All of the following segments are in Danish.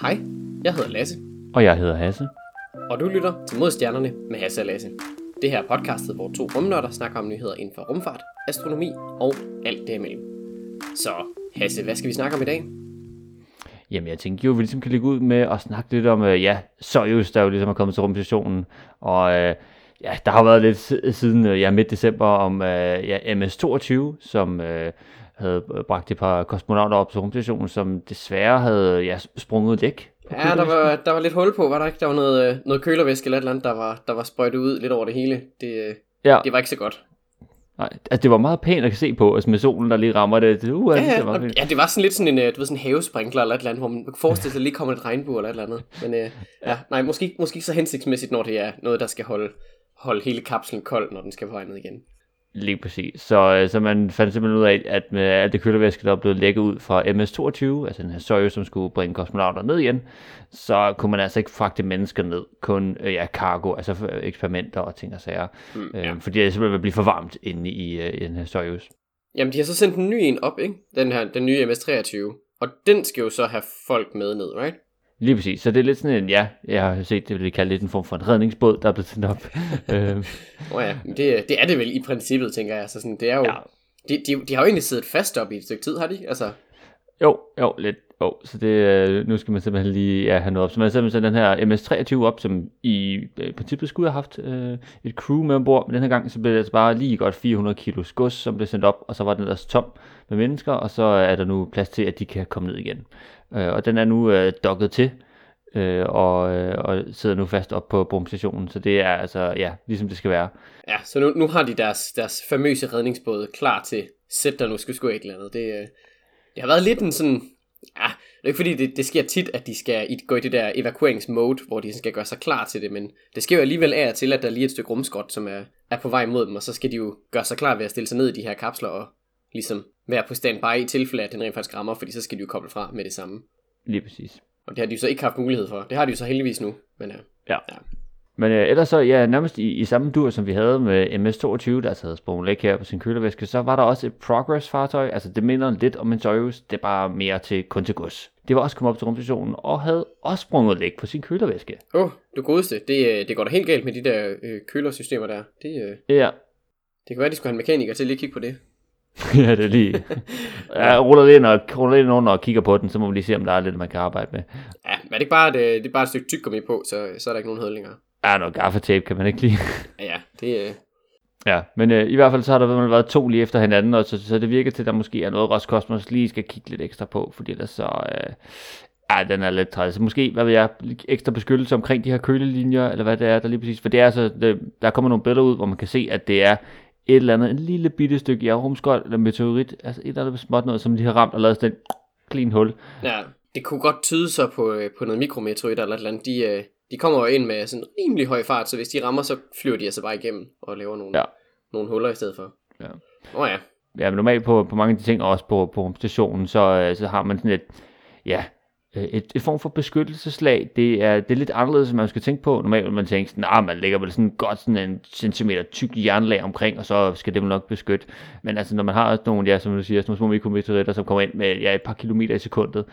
Hej, jeg hedder Lasse, Og jeg hedder Hasse. og du lytter til Modstjernerne med Hasse og Lasse. Det her er podcastet, hvor to rumnørder snakker om nyheder inden for rumfart, astronomi og alt derimellem. Så Hasse, hvad skal vi snakke om i dag? Jamen, jeg tænkte jo, at vi ligesom kan lægge ud med at snakke lidt om, øh, ja, Soyuz, der jo ligesom er kommet til rumstationen. Og øh, ja, der har været lidt si- siden øh, ja, midt december om øh, ja, MS-22, som øh, havde bragt et par kosmonauter op til rumstationen, som desværre havde ja, sprunget på Ja, der var, der var lidt hul på, var der ikke? Der var noget, øh, noget kølervæske eller et eller andet, der var, der var sprøjtet ud lidt over det hele. Det, øh, Ja, det var ikke så godt. nej, altså, det var meget pænt at se på, altså med solen, der lige rammer det. det uh, Ja, det ja, og, fint. ja, det var sådan lidt sådan en, øh, du ved, sådan en havesprinkler eller et eller andet, hvor man kunne forestille sig, at lige kommer et regnbue eller et eller andet. Men øh, ja, nej, måske, måske ikke så hensigtsmæssigt, når det er noget, der skal holde, holde hele kapslen kold, når den skal på vej ned igen. Lige præcis. Så, øh, så man fandt simpelthen ud af, at med alt det kølervæske, der er blevet lækket ud fra MS-22, altså den her Soyuz, som skulle bringe kosmonauter ned igen, så kunne man altså ikke fragte mennesker ned, kun øh, ja, cargo, altså for eksperimenter og ting og sager. Mm, Øh, ja. Fordi det simpelthen vil blive for varmt inde i, øh, i den her Soyuz. Jamen, de har så sendt en ny en op, ikke? Den her, den nye MS-23. Og den skal jo så have folk med ned, right? Lige præcis. Så det er lidt sådan en, ja, jeg har set, det vil kalde lidt en form for en redningsbåd, der er blevet sendt op. øh, Åh oh, ja, men det, det er det vel i princippet, tænker jeg. Så sådan, det er jo, ja, de, de, de har jo egentlig siddet fast op i et stykke tid, har de? Altså, Jo, jo, lidt. Jo, så det, øh, nu skal man simpelthen lige ja, have noget op. Så man simpelthen den her MS-23 op, som i øh, princippet skulle have haft øh, et crew med ombord. Men den her gang, så blev det altså bare lige godt 400 kilo gods, som blev sendt op, og så var den ellers tom med mennesker, og så er der nu plads til, at de kan komme ned igen. Øh, og den er nu øh, dokket til, øh, og, øh, og sidder nu fast op på bomstationen, så det er altså, ja, ligesom det skal være. ja, så nu, nu har de deres, deres famøse redningsbåd klar til sæt, der nu skal skulle et eller andet. Det, øh, det har været lidt en sådan... Ja, det er ikke fordi, det, det sker tit, at de skal i- gå i det der evakueringsmode, hvor de skal gøre sig klar til det, men det sker jo alligevel af og til, at der er lige et stykke rumskot, som er, er på vej mod dem, og så skal de jo gøre sig klar ved at stille sig ned i de her kapsler og ligesom være på standby i tilfælde, at den rent faktisk rammer, fordi så skal de jo koble fra med det samme. Lige præcis. Og det har de jo så ikke haft mulighed for. Det har de jo så heldigvis nu, men ja. Ja. Ja. Men øh, ellers så, ja, nærmest i, i samme dur, som vi havde med MS-22, der havde sprunget læk her på sin kølervæske, så var der også et Progress-fartøj. Altså, det minder lidt om en Soyuz, det er bare mere til kun til gods. Det var også kommet op til rumstationen og havde også sprunget læk på sin kølervæske. Åh, oh, du godeste. Det, øh, det går da helt galt med de der øh, kølersystemer der. Det, øh, Ja, det kan være, de skulle have en mekaniker til lige at kigge på det. ja det er lige... Ja, ruller lidt ind, og, ruller lidt under og kigger på den, så må vi lige se, om der er lidt, man kan arbejde med. Ja, men er det ikke bare et, øh, det er bare et stykke tyggegummi på, så, så er der ikke nogen hødlinger. Ja, noget gaffatape kan man ikke lide. Ja, ja, det, øh, Ja, men øh, i hvert fald så har der været to lige efter hinanden, og så, så det virker til, at der måske er noget, Roskosmos lige skal kigge lidt ekstra på, fordi ellers så... Øh, ja, den er lidt træls. Så måske, hvad ved jeg, ekstra beskyttelse omkring de her kølelinjer, eller hvad det er, der lige præcis... For det er altså, det, der kommer nogle billeder ud, hvor man kan se, at det er et eller andet, en lille bitte stykke jernrumskold eller meteorit, altså et eller andet småt noget, som de har ramt og lavet sådan et clean hul. ja, det kunne godt tyde så på, øh, på noget mikrometeorit eller et eller andet. De, øh, de kommer jo ind med sådan rimelig høj fart, så hvis de rammer, så flyver de altså bare igennem og laver nogle, Ja. nogle huller i stedet for. Ja. Åh oh, ja. ja, men normalt på, på mange af de ting, og også på, på rumstationen, så, øh, så har man sådan et, ja, Øh, et, et form for beskyttelseslag. Det er, det er lidt anderledes, end man skal tænke på. Normalt vil man tænke sådan, nah, man lægger vel sådan godt sådan en centimeter tyk jernlag omkring, og så skal det vel nok beskytte. Men altså, når man har nogle, ja, som du siger, sådan nogle små mikrometeoritter, som kommer ind med ja, et par kilometer i sekundet,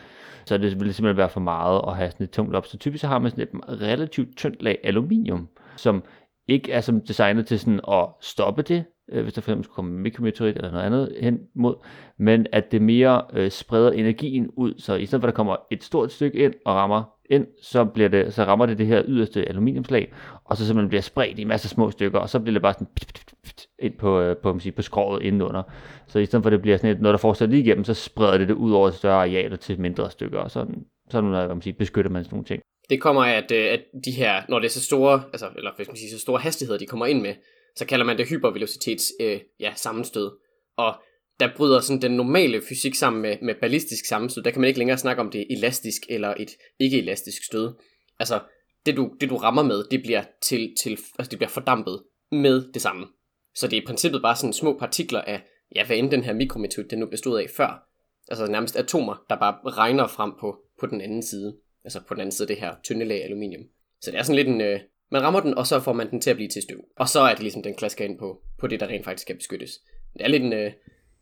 så det vil det simpelthen være for meget at have sådan et tungt op. Så typisk så har man sådan et relativt tyndt lag aluminium, som ikke er som designet til sådan at stoppe det, øh, hvis der for eksempel skulle komme mikrometeorit eller noget andet hen mod, men at det mere øh, spreder energien ud, så i stedet for at der kommer et stort stykke ind og rammer ind, så, bliver det, så rammer det det her yderste aluminiumslag, og så simpelthen bliver spredt i masser masse små stykker, og så bliver det bare sådan pit, pit, pit, ind på, øh, på, man siger, på skroget indenunder. Så i stedet for at det bliver sådan et, noget, der fortsætter lige igennem, så spreder det det ud over større arealer til mindre stykker, og sådan, sådan hvad man siger, beskytter man sådan nogle ting. Det kommer af, at, øh, at de her, når det er så store, altså, eller hvis man sige, så store hastigheder, de kommer ind med, så kalder man det hypervelocitets øh, ja, sammenstød. Og der bryder sådan den normale fysik sammen med, med ballistisk sammenstød. Der kan man ikke længere snakke om det elastisk eller et ikke-elastisk stød. Altså, det du, det du rammer med, det bliver, til, til, altså, det bliver fordampet med det samme. Så det er i princippet bare sådan små partikler af, ja, hvad end den her mikrometeorit, den nu bestod af før. Altså nærmest atomer, der bare regner frem på, på den anden side. Altså på den anden side af det her tynde lag aluminium. Så det er sådan lidt en, øh, man rammer den, og så får man den til at blive til støv. Og så er det ligesom, den klasker ind på, på det, der rent faktisk skal beskyttes. Det er lidt en, øh,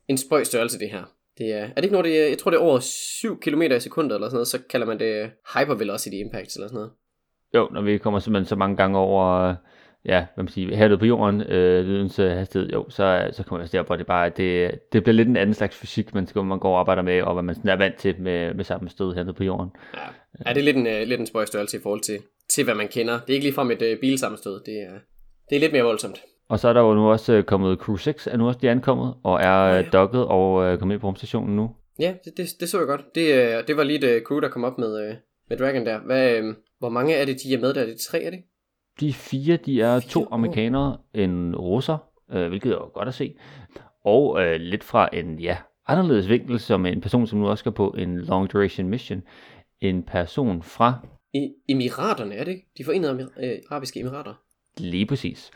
en spøj størrelse, det her. Det er, er det ikke når det er, jeg tror det er over 7 km i sekundet eller sådan noget, så kalder man det hypervelocity impact eller sådan noget. Jo, når vi kommer simpelthen så mange gange over, ja, hvad man siger, her på jorden, øh, lydens øh, hastighed, jo, så, så kommer jeg der på, det bare, det, det bliver lidt en anden slags fysik, man, skal, man går og arbejder med, og hvad man sådan er vant til med, med samme stød hernede på jorden. Ja, ja det er lidt en, uh, lidt en spøj størrelse i forhold til, til, hvad man kender. Det er ikke ligefrem et uh, bilsammenstød, det er, det er lidt mere voldsomt. Og så er der jo nu også uh, kommet Crew 6, er nu også de ankommet, og er ja, ja. dokket og uh, kommet ind på rumstationen nu. Ja, det, det, det så jeg godt. Det, uh, det var lige et crew, der kom op med, uh, med Dragon der. Hvad, uh, hvor mange er det, de er med der? Er det tre, er det? De fire, de er fire to amerikanere, en russer, øh, hvilket er godt at se, og øh, lidt fra en, ja, anderledes vinkel, som en person, som nu også skal på en long duration mission, en person fra... I, Emiraterne, er det ikke? De forenede øh, Arabiske Emirater. Lige præcis.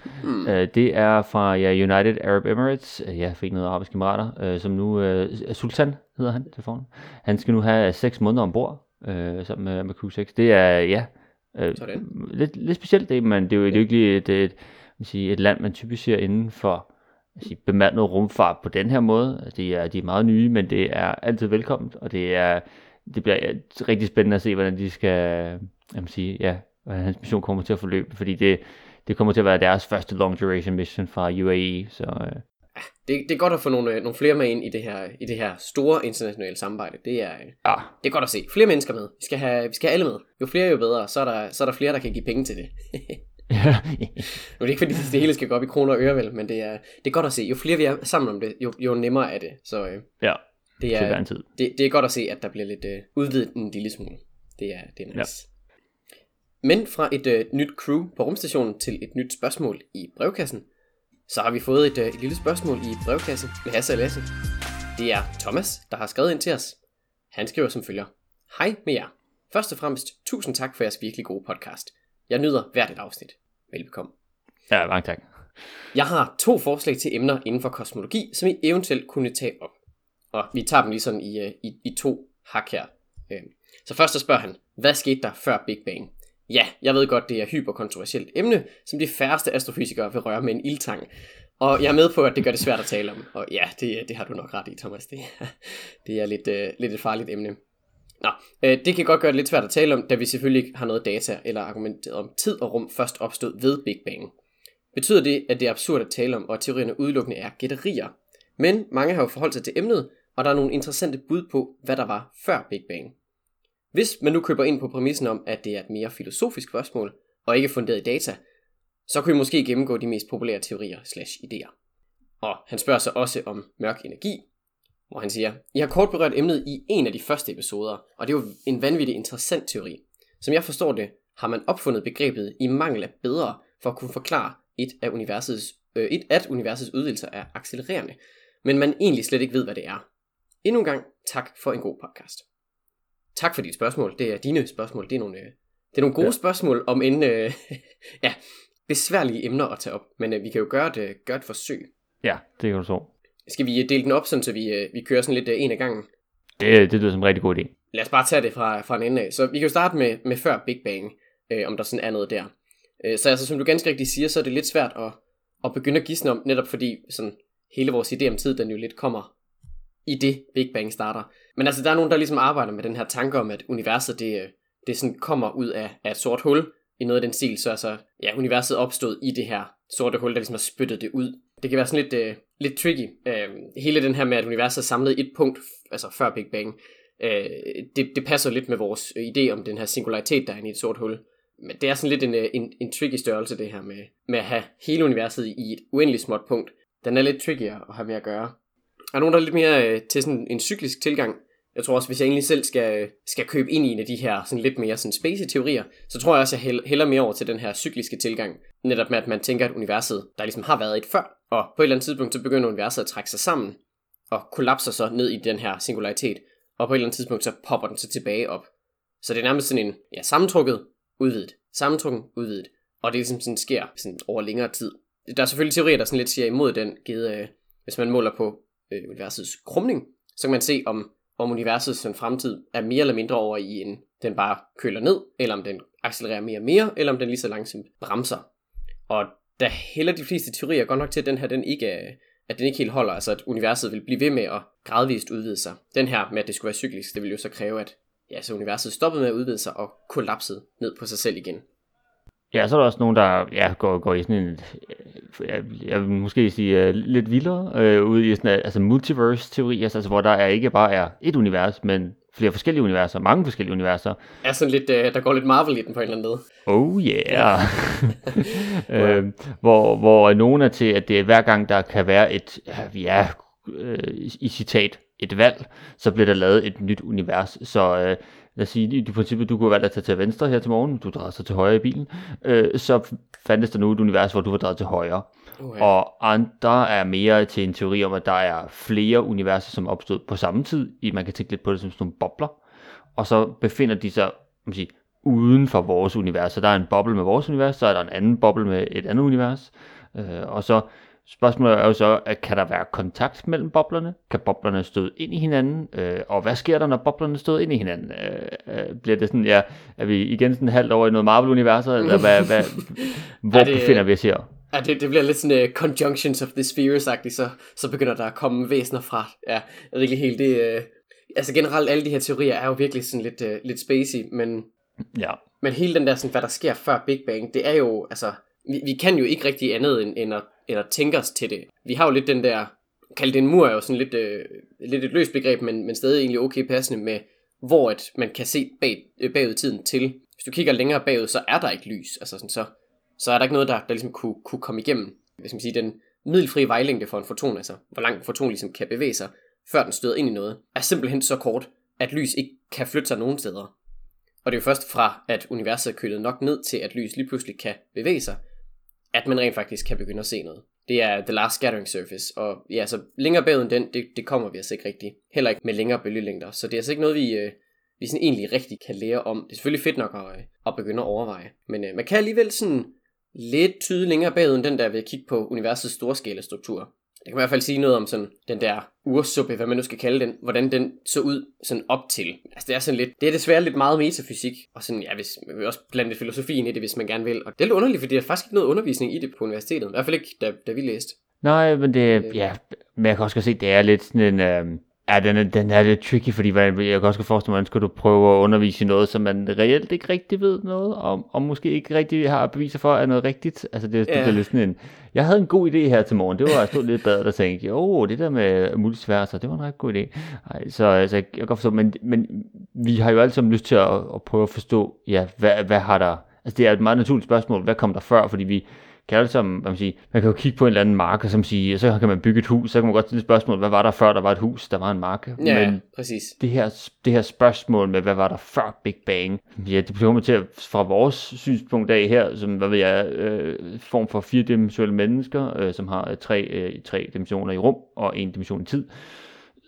Øh, det er fra ja, United Arab Emirates, øh, ja, Forenede Arabiske Emirater, som nu, Sultan hedder han til forhånd. Han skal nu have seks måneder ombord, øh, sammen med, med Crew 6. Det er, ja, Øh, lidt, lidt specielt det, men det er jo, det er jo ikke lige et, et, et, sige, et land, man typisk ser inden for sige, bemandet rumfart på den her måde. De er, de er meget nye, men det er altid velkomment, og det er det bliver rigtig spændende at se, hvordan de skal, jeg sige, ja, hvordan hans mission kommer til at forløbe, fordi det, det kommer til at være deres første long duration mission fra UAE, så øh, det, det er godt at få nogle, nogle flere med ind i det her, i det her store internationale samarbejde. Det er, ja. det er godt at se. Flere mennesker med. Vi skal, have, vi skal have alle med. Jo flere, jo bedre. Så er der, så er der flere, der kan give penge til det. nu er det ikke fordi, det hele skal gå op i kroner og øre, vel, men det er, det er godt at se. Jo flere vi er sammen om det, jo, jo nemmere er det. Så øh, ja, det er, tid. Det, det er godt at se, at der bliver lidt øh, udvidet en lille smule. Det er, det er nice. Ja. Men fra et øh, nyt crew på rumstationen til et nyt spørgsmål i brevkassen, så har vi fået et, øh, et lille spørgsmål i brevkassen med Hasse og Lasse. Det er Thomas, der har skrevet ind til os. Han skriver som følger. Hej med jer. Først og fremmest, tusind tak for jeres virkelig gode podcast. Jeg nyder hvert et afsnit. Velbekomme. Ja, mange tak. Jeg har to forslag til emner inden for kosmologi, som I eventuelt kunne tage op. Og vi tager dem lige sådan i, øh, i, i to hak her. Øh, så først så spørger han, hvad skete der før Big Bang? Ja, jeg ved godt, det er et hyperkontroversielt emne, som de færreste astrofysikere vil røre med en ildtang. Og jeg er med på, at det gør det svært at tale om. Og ja, det, det har du nok ret i, Thomas. Det, det er lidt, uh, lidt et farligt emne. Nå, øh, det kan godt gøre det lidt svært at tale om, da vi selvfølgelig ikke har noget data eller argumenteret om tid og rum først opstod ved Big Bang. Betyder det, at det er absurd at tale om, og at teorierne udelukkende er gætterier? Men mange har jo forholdt sig til emnet, og der er nogle interessante bud på, hvad der var før Big Bang. Hvis man nu køber ind på præmissen om, at det er et mere filosofisk spørgsmål, og ikke funderet i data, så kan vi måske gennemgå de mest populære teorier slash idéer. Og han spørger sig også om mørk energi, hvor han siger, I har kort berørt emnet i en af de første episoder, og det er jo en vanvittig interessant teori. Som jeg forstår det, har man opfundet begrebet i mangel af bedre, for at kunne forklare et af universets, øh, et at universets udvidelser er accelererende, men man egentlig slet ikke ved, hvad det er. Endnu en gang, tak for en god podcast. Tak for dit spørgsmål. Det er dine spørgsmål. Det er nogle, øh, det er nogle gode ja. spørgsmål om en øh, ja, besværlige emner at tage op. Men øh, vi kan jo gøre et, øh, gøre et forsøg. Ja, det kan du så. Skal vi øh, dele den op, sådan, så vi, øh, vi kører sådan lidt øh, en af gangen? Det, det lyder som en rigtig god idé. Lad os bare tage det fra, fra en ende af. Så vi kan jo starte med, med før Big Bang, øh, om der sådan er noget der. Øh, så altså, som du ganske rigtigt siger, så er det lidt svært at, at begynde at gisne om, netop fordi sådan, hele vores idé om tid, den jo lidt kommer i det Big Bang starter. Men altså, der er nogen, der ligesom arbejder med den her tanke om, at universet, det, øh, det sådan kommer ud af, af et sort hul, i noget af den stil, så altså, ja, universet opstod i det her sorte hul, der ligesom har spyttet det ud. Det kan være sådan lidt, uh, lidt tricky. Uh, hele den her med, at universet er samlet i et punkt, altså før Big Bang, uh, det, det passer lidt med vores idé om den her singularitet, der er i et sort hul. Men det er sådan lidt en, en, en tricky størrelse, det her med, med at have hele universet i et uendeligt småt punkt. Den er lidt trickier at have med at gøre. Er nogen, der er lidt mere øh, til sådan en cyklisk tilgang? Jeg tror også, hvis jeg egentlig selv skal, øh, skal købe ind i en af de her sådan lidt mere sådan space teorier, så tror jeg også, at jeg hælder mere over til den her cykliske tilgang. Netop med, at man tænker, at universet, der ligesom har været et før, og på et eller andet tidspunkt, så begynder universet at trække sig sammen, og kollapser så ned i den her singularitet, og på et eller andet tidspunkt, så popper den så tilbage op. Så det er nærmest sådan en, ja, sammentrukket, udvidet, sammentrukken, udvidet, og det er ligesom sådan sker sådan over længere tid. Der er selvfølgelig teorier, der sådan lidt siger imod den, givet, øh, hvis man måler på øh, universets krumning, så kan man se, om, om universets sådan, fremtid er mere eller mindre over i en, den bare køler ned, eller om den accelererer mere og mere, eller om den lige så langsomt bremser. Og der hælder de fleste teorier godt nok til, at den her den ikke er, at den ikke helt holder, altså at universet vil blive ved med at gradvist udvide sig. Den her med, at det skulle være cyklisk, det vil jo så kræve, at ja, så universet stoppede med at udvide sig og kollapsede ned på sig selv igen. Ja, så er der også nogen, der ja, går, går i sådan en, jeg, jeg vil måske sige uh, lidt vildere, uh, ude i sådan, altså multiverse-teori, altså, altså hvor der er ikke bare er et univers, men flere forskellige universer, mange forskellige universer. Er sådan lidt, uh, der går lidt Marvel i den på en eller anden måde. Oh yeah. øh, hvor, hvor nogen er til, at det er hver gang, der kan være et, ja, øh, i citat, et valg, så bliver der lavet et nyt univers. Så øh, lad os sige, i princippet, du kunne valgt at tage til venstre her til morgen, du drejer sig til højre i bilen, øh, så fandtes der nu et univers, hvor du var drejet til højre. Okay. Og andre er mere til en teori om, at der er flere universer, som opstod på samme tid. I, man kan tænke lidt på det som sådan nogle bobler. Og så befinder de sig man sige, uden for vores univers. Så der er en boble med vores univers, så er der en anden boble med et andet univers. Øh, og så spørgsmålet er jo så, at kan der være kontakt mellem boblerne? Kan boblerne støde ind i hinanden? Øh, og hvad sker der, når boblerne støder ind i hinanden? Øh, øh, bliver det sådan, ja, er vi igen sådan halvt over i noget Marvel-universet, eller hvad, hvad, hvor det, befinder vi os her? Ja, det, det bliver lidt sådan uh, conjunctions of the spheres-agtigt, så, så begynder der at komme væsener fra. Ja, rigtig helt det... Uh, altså generelt, alle de her teorier er jo virkelig sådan lidt, uh, lidt spacey, men... Ja. Men hele den der, sådan, hvad der sker før Big Bang, det er jo, altså... Vi, vi kan jo ikke rigtig andet end, end, at, end at tænke os til det. Vi har jo lidt den der... Kaldt det en mur er jo sådan lidt, øh, lidt et løst begreb, men, men stadig egentlig okay passende med, hvor at man kan se bag, øh, bagud tiden til. Hvis du kigger længere bagud, så er der ikke lys. Altså sådan, så så er der ikke noget, der, der ligesom kunne, kunne komme igennem, hvis man siger, den middelfri vejlængde for en foton, altså hvor langt en foton ligesom kan bevæge sig, før den støder ind i noget, er simpelthen så kort, at lys ikke kan flytte sig nogen steder. Og det er jo først fra, at universet er kølet nok ned til, at lys lige pludselig kan bevæge sig, at man rent faktisk kan begynde at se noget. Det er The Last Scattering Surface, og ja, så længere bagud end den, det, det kommer vi altså ikke rigtigt. Heller ikke med længere bølgelængder, så det er altså ikke noget, vi, øh, vi sådan egentlig rigtig kan lære om. Det er selvfølgelig fedt nok at, øh, at begynde at overveje, men øh, man kan alligevel sådan lidt tyde længere bagud end den der ved at kigge på universets storskala struktur jeg kan i hvert fald sige noget om sådan den der ursuppe, hvad man nu skal kalde den, hvordan den så ud sådan op til. Altså det er sådan lidt, det er desværre lidt meget metafysik, og sådan, ja, hvis, man vil også blande lidt filosofien i det, hvis man gerne vil. Og det er lidt underligt, fordi der er faktisk ikke noget undervisning i det på universitetet, i hvert fald ikke, da, da vi læste. Nej, men det, øh. ja, men jeg kan også se, det er lidt sådan en, øh, Ja, den er, den er lidt tricky, fordi jeg kan også forestille mig, hvordan skulle du prøve at undervise i noget, som man reelt ikke rigtig ved noget om, og måske ikke rigtig har beviser for, er noget rigtigt. Altså, det, det er lidt sådan en, jeg havde en god idé her til morgen, det var, jeg stod lidt bedre og tænkte, jo, det der med multiverser, det var en ret god idé. Ej, så altså, jeg kan godt forstå, men, men vi har jo alle sammen lyst til at, at prøve at forstå, ja, hvad, hvad har der, altså det er et meget naturligt spørgsmål, hvad kom der før, fordi vi, kan alle sammen, hvad man, sige, man kan jo kigge på en eller anden mark, og som siger, så kan man bygge et hus, så kan man godt stille spørgsmål, hvad var der før, der var et hus, der var en mark. Ja, Men præcis. Det her, det her spørgsmål med, hvad var der før Big Bang, ja, det bliver til at, fra vores synspunkt af her, som, hvad ved jeg, øh, form for firedimensionelle mennesker, øh, som har øh, tre, øh, tre dimensioner i rum og en dimension i tid,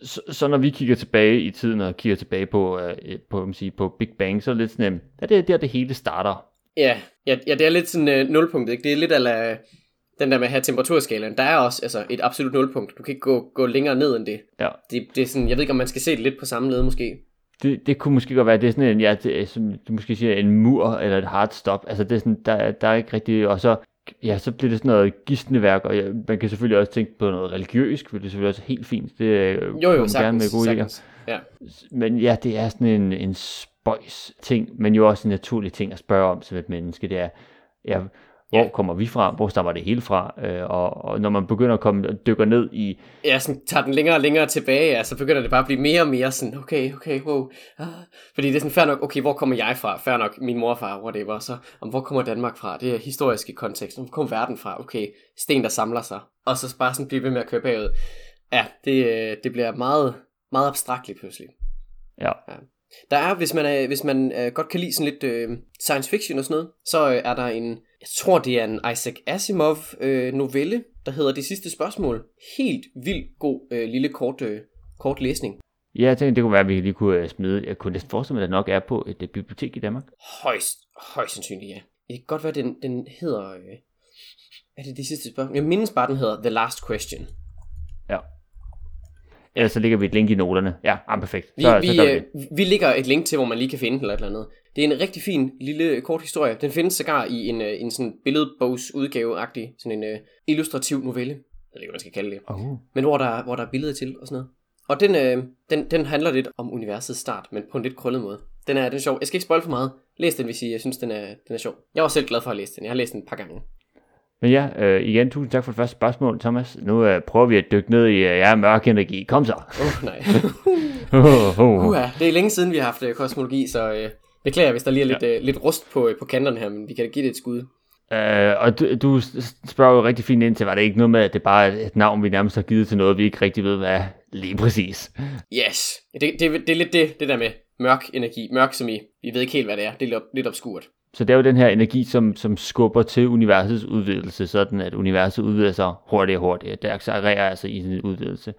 så, så når vi kigger tilbage i tiden og kigger tilbage på, øh, på, man sige, på Big Bang, så er det lidt sådan, at det er der, det hele starter. Ja, ja, ja det er lidt sådan uh, nulpunktet, ikke? Det er lidt af den der med at have temperaturskalaen. Der er også altså, et absolut nulpunkt. Du kan ikke gå, gå længere ned end det. Ja. det. Det er sådan, jeg ved ikke, om man skal se det lidt på samme led måske. Det, det kunne måske godt være, det er sådan en, ja, det som du måske siger, en mur eller et hard stop. Altså det er sådan, der, der er ikke rigtig, og så, ja, så bliver det sådan noget gisteneværk, og ja, man kan selvfølgelig også tænke på noget religiøst, for det er selvfølgelig også helt fint. Det jo, jo, sagtens, gerne med gode sagtens. Ja. Men ja, det er sådan en, en spøjs ting, men jo også en naturlig ting at spørge om som et menneske. Det er, ja, hvor ja. kommer vi fra? Hvor stammer det hele fra? Øh, og, og når man begynder at komme dykker ned i... Ja, sådan tager den længere og længere tilbage, ja, så begynder det bare at blive mere og mere sådan, okay, okay, wow. Ah. Fordi det er sådan, fair nok, okay, hvor kommer jeg fra? Fair nok, min morfar, whatever. Så, om hvor kommer Danmark fra? Det er historiske kontekst. Hvor kommer verden fra? Okay, sten, der samler sig. Og så bare sådan blive ved med at køre bagud. Ja, det, øh, det bliver meget, meget abstrakt lige pludselig. Ja. ja. Der er, hvis man, er, hvis man øh, godt kan lide sådan lidt øh, science fiction og sådan noget, så øh, er der en, jeg tror det er en Isaac Asimov øh, novelle, der hedder Det sidste spørgsmål. Helt vildt god øh, lille kort, øh, kort læsning. Ja, jeg tænkte, det kunne være, at vi lige kunne øh, smide. Jeg kunne næsten forestille mig, at der nok er på et, et bibliotek i Danmark. Højst, højst sandsynligt, ja. Det kan godt være, den, den hedder... Øh, er det det sidste spørgsmål? Jeg mindes bare, den hedder The Last Question. Ellers så ligger vi et link i noterne. Ja, ah, perfekt. Så, vi, så vi, øh, vi lægger et link til, hvor man lige kan finde den eller et eller andet. Det er en rigtig fin lille kort historie. Den findes sågar i en, øh, en sådan billedbogs udgave-agtig, sådan en uh, illustrativ novelle. ved ikke, man skal kalde det. Oh. Men hvor der, hvor der er billeder til og sådan noget. Og den, øh, den, den handler lidt om universets start, men på en lidt krøllet måde. Den er, den er sjov. Jeg skal ikke spoil for meget. Læs den, hvis I jeg synes, den er, den er sjov. Jeg var selv glad for at læse den. Jeg har læst den et par gange. Men ja, øh, igen, tusind tak for det første spørgsmål, Thomas. Nu øh, prøver vi at dykke ned i øh, ja, mørk energi. Kom så. Åh, oh, nej. oh. Uha, det er længe siden, vi har haft øh, kosmologi, så øh, beklager, hvis der lige er lidt, øh, lidt rust på, øh, på kanterne her, men vi kan give det et skud. Øh, og du, du spørger jo rigtig fint ind til, var det ikke noget med, at det bare er et navn, vi nærmest har givet til noget, vi ikke rigtig ved, hvad er lige præcis. Yes. Det, det, det er lidt det, det der med mørk energi. Mørk som i, vi ved ikke helt, hvad det er. Det er lidt, lidt obskurt. Så det er jo den her energi, som, som skubber til universets udvidelse, sådan at universet udvider sig hurtigere og hurtigere. Det accelererer altså i sin udvidelse.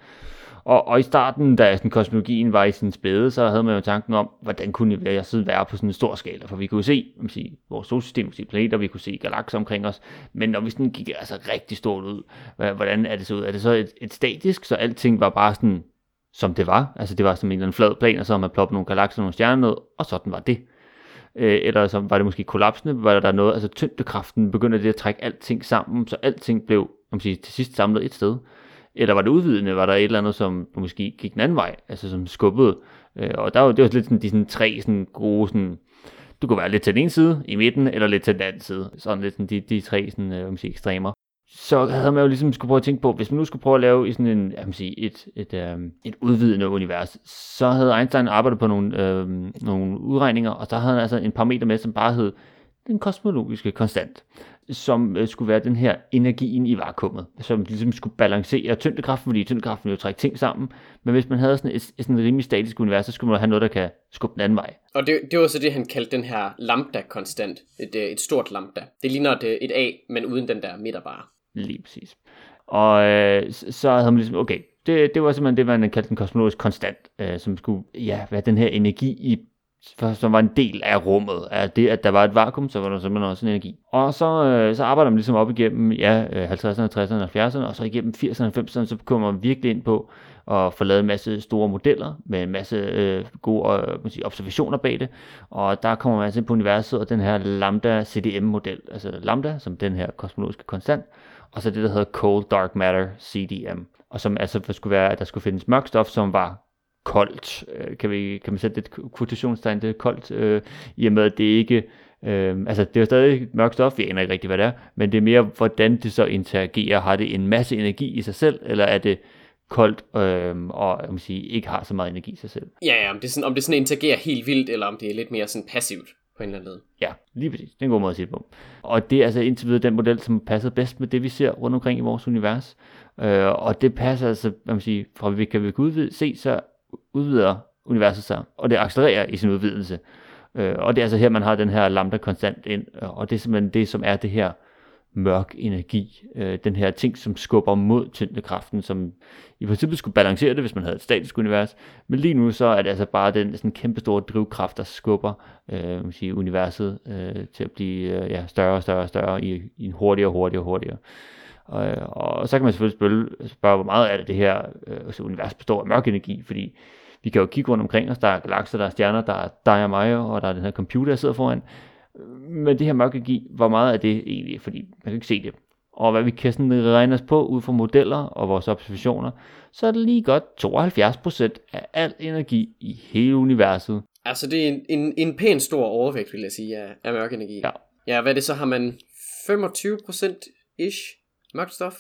Og, og i starten, da sådan, kosmologien var i sin spæde, så havde man jo tanken om, hvordan kunne universet være på sådan en stor skala. For vi kunne se man sige, vores solsystem, vi kunne se planeter, vi kunne se galakser omkring os. Men når vi sådan gik altså rigtig stort ud, hvordan er det så ud? Er det så et, et statisk, så alting var bare sådan, som det var? Altså det var som en eller anden flad plan, og så har man ploppet nogle galakser og nogle stjerner ned, og sådan var det. Øh, eller så var det måske kollapsende, var der noget, altså tyngdekraften begyndte det at trække alting sammen, så alting blev man sige, til sidst samlet et sted. Eller var det udvidende, var der et eller andet, som måske gik en anden vej, altså som skubbede. Øh, og der var, det var lidt sådan, de sådan tre sådan gode, sådan, du kunne være lidt til den ene side, i midten, eller lidt til den anden side. Sådan lidt sådan de, de tre sådan, øh, sige, ekstremer. Så havde man jo ligesom skulle prøve at tænke på, hvis man nu skulle prøve at lave i sådan en, jeg sige, et, et, øh, et udvidende univers, så havde Einstein arbejdet på nogle, øh, nogle udregninger, og der havde han altså en parameter med, som bare hed den kosmologiske konstant som øh, skulle være den her energien i vakuumet, som ligesom skulle balancere tyngdekraften, fordi tyngdekraften jo trække ting sammen, men hvis man havde sådan et, et sådan et rimelig statisk univers, så skulle man have noget, der kan skubbe den anden vej. Og det, det var så det, han kaldte den her lambda-konstant, et, øh, et stort lambda. Det ligner et, øh, et A, men uden den der midterbare. Lige præcis. Og øh, så havde man ligesom, okay, det, det var simpelthen det, man kaldte en kosmologisk konstant, øh, som skulle ja, være den her energi i som var en del af rummet. Af det, at der var et vakuum, så var der simpelthen også en energi. Og så, øh, så arbejder man ligesom op igennem ja, 50'erne, 60'erne, 70'erne, og så igennem 80'erne og 90'erne, så kommer man virkelig ind på at få lavet en masse store modeller med en masse øh, gode øh, man siger, observationer bag det. Og der kommer man altså ind på universet og den her Lambda CDM-model, altså Lambda som den her kosmologiske konstant, og så det, der hedder Cold Dark Matter CDM, og som altså skulle være, at der skulle findes mørk stof, som var koldt. Øh, kan, vi, kan man sætte et kvotationstegn, det koldt, øh, i og med at det ikke, øh, altså det er jo stadig mørkt stof, vi aner ikke rigtig, hvad det er, men det er mere, hvordan det så interagerer. Har det en masse energi i sig selv, eller er det koldt, øh, og jeg må sige, ikke har så meget energi i sig selv. Ja, ja, om det, sådan, om det sådan interagerer helt vildt, eller om det er lidt mere sådan passivt på en eller anden måde. Ja, lige præcis. Det er en god måde at sige det på. Og det er altså indtil videre den model, som passer bedst med det, vi ser rundt omkring i vores univers. Øh, og det passer altså, hvad man sige, fra vi kan, vi kan udvide, se, så udvider universet sig, og det accelererer i sin udvidelse. Øh, og det er altså her, man har den her lambda konstant ind, øh, og det er simpelthen det, som er det her mørk energi, øh, den her ting, som skubber mod tyngdekraften, som i princippet skulle balancere det, hvis man havde et statisk univers, men lige nu så er det altså bare den sådan kæmpe store drivkraft, der skubber øh, man sige, universet øh, til at blive øh, ja, større og større og større i, i en hurtigere og hurtigere og hurtigere. Og, og så kan man selvfølgelig spørge, spørge hvor meget af det, det her øh, altså univers består af mørk energi, fordi vi kan jo kigge rundt omkring os, der er galakser, der er stjerner, der er dig og mig, og der er den her computer, der sidder foran. Men det her mørk energi, hvor meget af det egentlig, fordi man kan ikke se det. Og hvad vi kan sådan regne os på ud fra modeller og vores observationer, så er det lige godt 72% af al energi i hele universet. Altså det er en, en, en pæn stor overvægt, vil jeg sige, af, af mørk energi. Ja. Ja, hvad er det så? Har man 25% ish mørkt stof?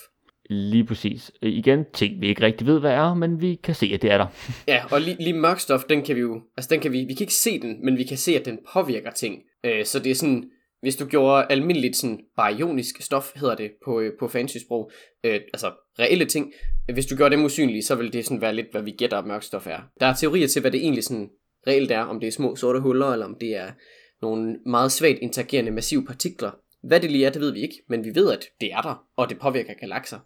Lige præcis. Igen, ting vi ikke rigtig ved, hvad er, men vi kan se, at det er der. ja, og lige, lige mørk stof, den kan vi jo, altså den kan vi, vi kan ikke se den, men vi kan se, at den påvirker ting. Øh, så det er sådan, hvis du gjorde almindeligt sådan baryonisk stof, hedder det på, øh, på fancy sprog, øh, altså reelle ting, hvis du gjorde dem usynlige, så vil det sådan være lidt, hvad vi gætter, at mørk stof er. Der er teorier til, hvad det egentlig sådan reelt er, om det er små sorte huller, eller om det er nogle meget svagt interagerende massive partikler. Hvad det lige er, det ved vi ikke, men vi ved, at det er der, og det påvirker galakser.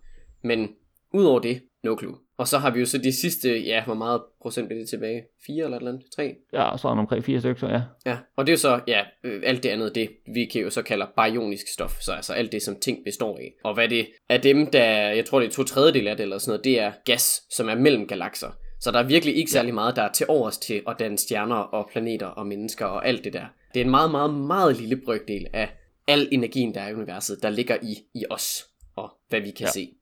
Men udover det, no clue. Og så har vi jo så de sidste, ja, hvor meget procent bliver det tilbage? 4 eller et eller andet? 3? Ja, så er omkring 4 stykker, ja. Ja, og det er jo så, ja, øh, alt det andet, det vi kan jo så kalde baryonisk stof, så altså alt det, som ting består af. Og hvad det er dem, der, jeg tror det er to tredjedel af det eller sådan noget, det er gas, som er mellem galakser. Så der er virkelig ikke særlig meget, der er til overs til at danne stjerner og planeter og mennesker og alt det der. Det er en meget, meget, meget lille brøkdel af al energien, der er i universet, der ligger i, i os, og hvad vi kan ja. se.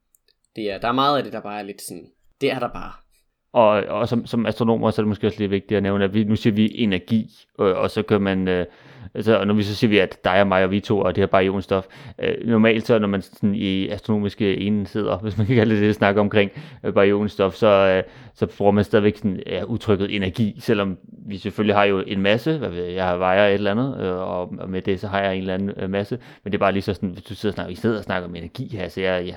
Det er, der er meget af det, der bare er lidt sådan, det er der bare. Og, og som, som astronomer, så er det måske også lidt vigtigt at nævne, at vi, nu siger vi energi, og, og så kan man, øh, altså, og når vi så siger vi, at dig og mig og vi to, og det her barionstof, øh, normalt så når man sådan i astronomiske enheder, hvis man kan kalde det det, snakker omkring øh, barionstof, så, øh, så bruger man stadigvæk sådan, ja, udtrykket energi, selvom vi selvfølgelig har jo en masse, hvad ved, jeg vejer et eller andet, øh, og, og med det så har jeg en eller anden øh, masse, men det er bare lige så sådan, hvis du sidder og snakker, i stedet og snakker om energi her, så jeg, ja,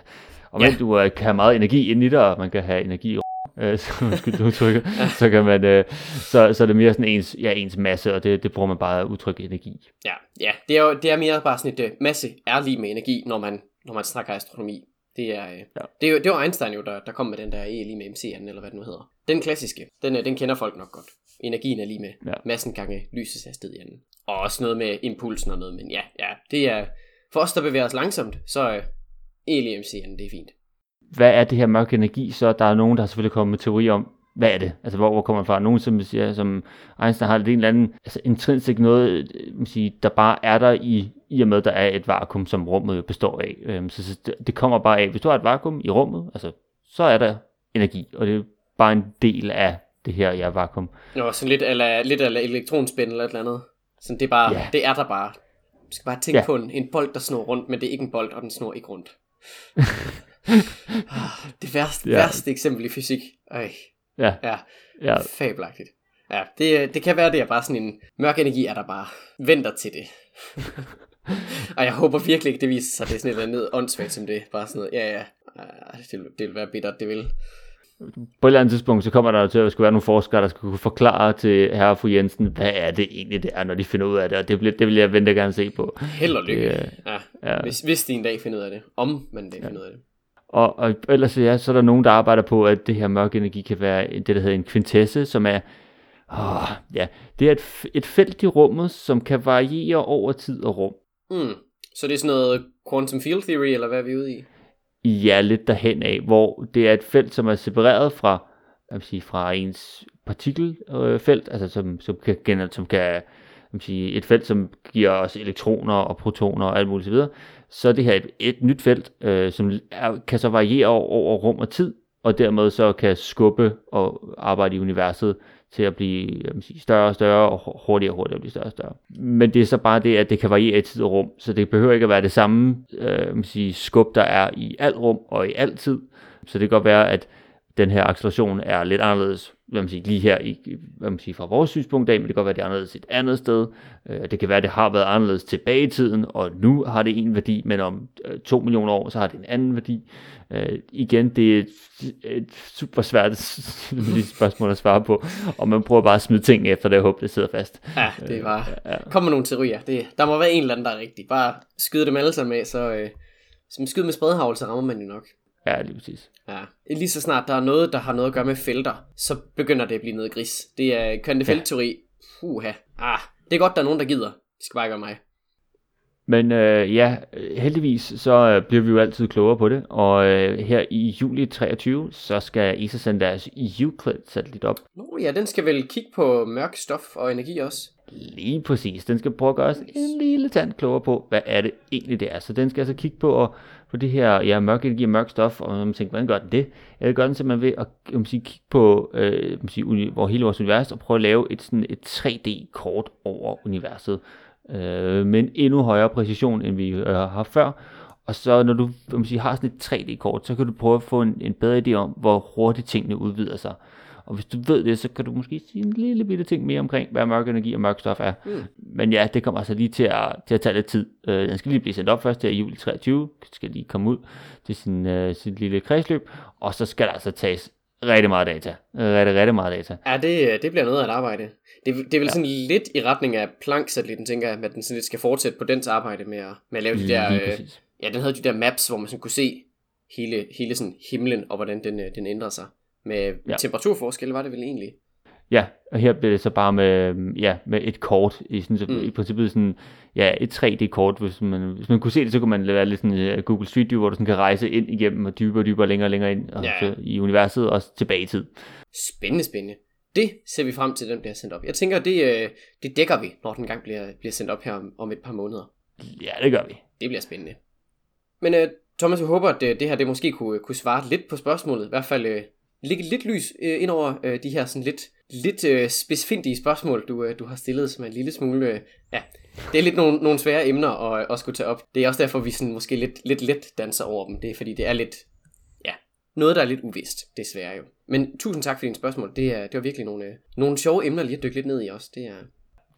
og ja. du øh, kan have meget energi ind i dig, og man kan have energi i øh, undskyld udtrykket, så kan man, øh, så, så er det mere sådan ens, ja, ens masse, og det, det bruger man bare at udtrykke energi. Ja, ja det, er jo, det er mere bare sådan et uh, masse er lige med energi, når man, når man snakker astronomi. Det er, øh, ja. det, er jo, det var Einstein jo, der, der kom med den der E lige med MC eller hvad det nu hedder. Den klassiske, den, øh, den kender folk nok godt. Energien er lige med ja. massen gange lysets hastighed i anden. Og også noget med impulsen og noget, men ja, ja, det er, for os der bevæger os langsomt, så er E lige MC det er fint hvad er det her mørk energi, så der er nogen, der har selvfølgelig kommet med teori om, hvad er det? Altså, hvor, hvor kommer det fra? Nogen, som siger, som Einstein har det en eller anden, altså intrinsisk noget, øh, man sige, der bare er der i, i og med, der er et vakuum, som rummet består af. Øhm, så, så det, det, kommer bare af, hvis du har et vakuum i rummet, altså, så er der energi, og det er bare en del af det her ja, vakuum. Nå, sådan lidt eller lidt eller elektronspænd eller et eller andet. Så det er bare, ja. det er der bare. Du skal bare tænke ja. på en, en bold, der snor rundt, men det er ikke en bold, og den snor ikke rundt. Det værste, ja. værste eksempel i fysik. Øj. Ja. Ja. ja. Fabelagtigt. Ja, det, det kan være, det er bare sådan en mørk energi, er der bare venter til det. og jeg håber virkelig ikke, det viser sig, det er sådan et eller andet åndssvagt som det. Bare sådan noget, ja, ja, det, det vil være bittert, det vil. På et eller andet tidspunkt, så kommer der til at skulle være nogle forskere, der skal kunne forklare til herre og fru Jensen, hvad er det egentlig, det er, når de finder ud af det, og det, bliver, det vil jeg vente gerne se på. Held og lykke, det, ja. ja. Hvis, hvis de en dag finder ud af det, om man en dag ja. finder ud af det. Og, og ellers ja, så er der nogen, der arbejder på, at det her mørke energi kan være det, der hedder en kvintesse, som er, åh, ja, det er et, et felt i rummet, som kan variere over tid og rum. Mm. Så det er sådan noget quantum field theory, eller hvad er vi ude i? Ja, lidt derhen af, hvor det er et felt, som er separeret fra, jeg vil sige, fra ens partikelfelt, øh, altså som, som kan, som kan man sige, et felt, som giver os elektroner og protoner og alt muligt videre, så er det her et, et nyt felt, øh, som er, kan så variere over, over rum og tid, og dermed så kan skubbe og arbejde i universet til at blive sige, større og større, og hurtigere og hurtigere blive større og større. Men det er så bare det, at det kan variere i tid og rum, så det behøver ikke at være det samme øh, man sige, skub, der er i alt rum og i al tid. Så det kan godt være, at den her acceleration er lidt anderledes hvad man siger, lige her i, hvad man siger, fra vores synspunkt af, men det kan godt være, det er anderledes et andet sted. Øh, det kan være, det har været anderledes tilbage i tiden, og nu har det en værdi, men om øh, to millioner år, så har det en anden værdi. Øh, igen, det er et, et super svært spørgsmål at svare på, og man prøver bare at smide ting efter det, og håbe, det sidder fast. Ja, det er bare, ja. kom med nogle teorier. Det, der må være en eller anden, der er rigtig. Bare skyde dem alle sammen med, så, øh, som skyde med spredhavl, så rammer man jo nok. Ja, lige præcis. Ja. Lige så snart der er noget, der har noget at gøre med felter, så begynder det at blive noget gris. Det er kvantefeltteori. Ja. Puha. Ah, det er godt, der er nogen, der gider. Det skal bare ikke mig. Men øh, ja, heldigvis så øh, bliver vi jo altid klogere på det, og øh, her i juli 23, så skal ESA sende deres Euclid-satellit op. Nå ja, den skal vel kigge på mørk stof og energi også. Lige præcis. Den skal prøve at gøre os en lille tand klogere på, hvad er det egentlig det er. Så den skal altså kigge på, og, på det her ja, mørk energi og mørk stof, og man tænker, hvordan gør den det? Jeg gør den simpelthen ved at man sige, kigge på øh, man sige, hvor hele vores univers, og prøve at lave et, sådan et 3D-kort over universet, øh, med en endnu højere præcision, end vi øh, har haft før. Og så når du man sige, har sådan et 3D-kort, så kan du prøve at få en, en bedre idé om, hvor hurtigt tingene udvider sig. Og hvis du ved det, så kan du måske sige en lille bitte ting mere omkring, hvad mørk energi og mørk stof er. Mm. Men ja, det kommer altså lige til at, til at tage lidt tid. Øh, den skal lige blive sendt op først i juli 23. Den skal lige komme ud til sin, øh, sin lille kredsløb. Og så skal der altså tages rigtig meget data. Rigtig, rigtig meget data. Ja, det, det bliver noget af et arbejde. Det, det er vel ja. sådan lidt i retning af Planck-satellitten, tænker jeg, at den sådan lidt skal fortsætte på dens arbejde med at, med at lave de der... Øh, ja, den havde de der maps, hvor man sådan kunne se hele, hele sådan himlen, og hvordan den, øh, den ændrer sig. Med ja. temperaturforskel var det vel egentlig? Ja, og her bliver det så bare med, ja, med et kort, i, sådan, så, mm. i princippet sådan, ja, et 3D-kort, hvis man, hvis man kunne se det, så kunne man være lidt sådan uh, Google Street View, hvor du sådan kan rejse ind igennem, og dybere og dybere, længere og længere ind og ja. så, i universet, og tilbage i tid. Spændende, spændende. Det ser vi frem til, den bliver sendt op. Jeg tænker, det, øh, det dækker vi, når den gang bliver, bliver sendt op her om, om et par måneder. Ja, det gør vi. Det bliver spændende. Men øh, Thomas, jeg håber, at det, her det måske kunne, kunne svare lidt på spørgsmålet. I hvert fald lægge lidt lys øh, ind over øh, de her sådan lidt, lidt øh, spidsfindige spørgsmål, du, øh, du har stillet, som er en lille smule... Øh, ja, det er lidt nogle, nogle svære emner at, at skulle tage op. Det er også derfor, vi sådan måske lidt, lidt let danser over dem. Det er fordi, det er lidt... Ja, noget, der er lidt uvist, desværre jo. Men tusind tak for dine spørgsmål. Det, er, det var virkelig nogle, øh, nogle sjove emner lige at dykke lidt ned i også. Det er,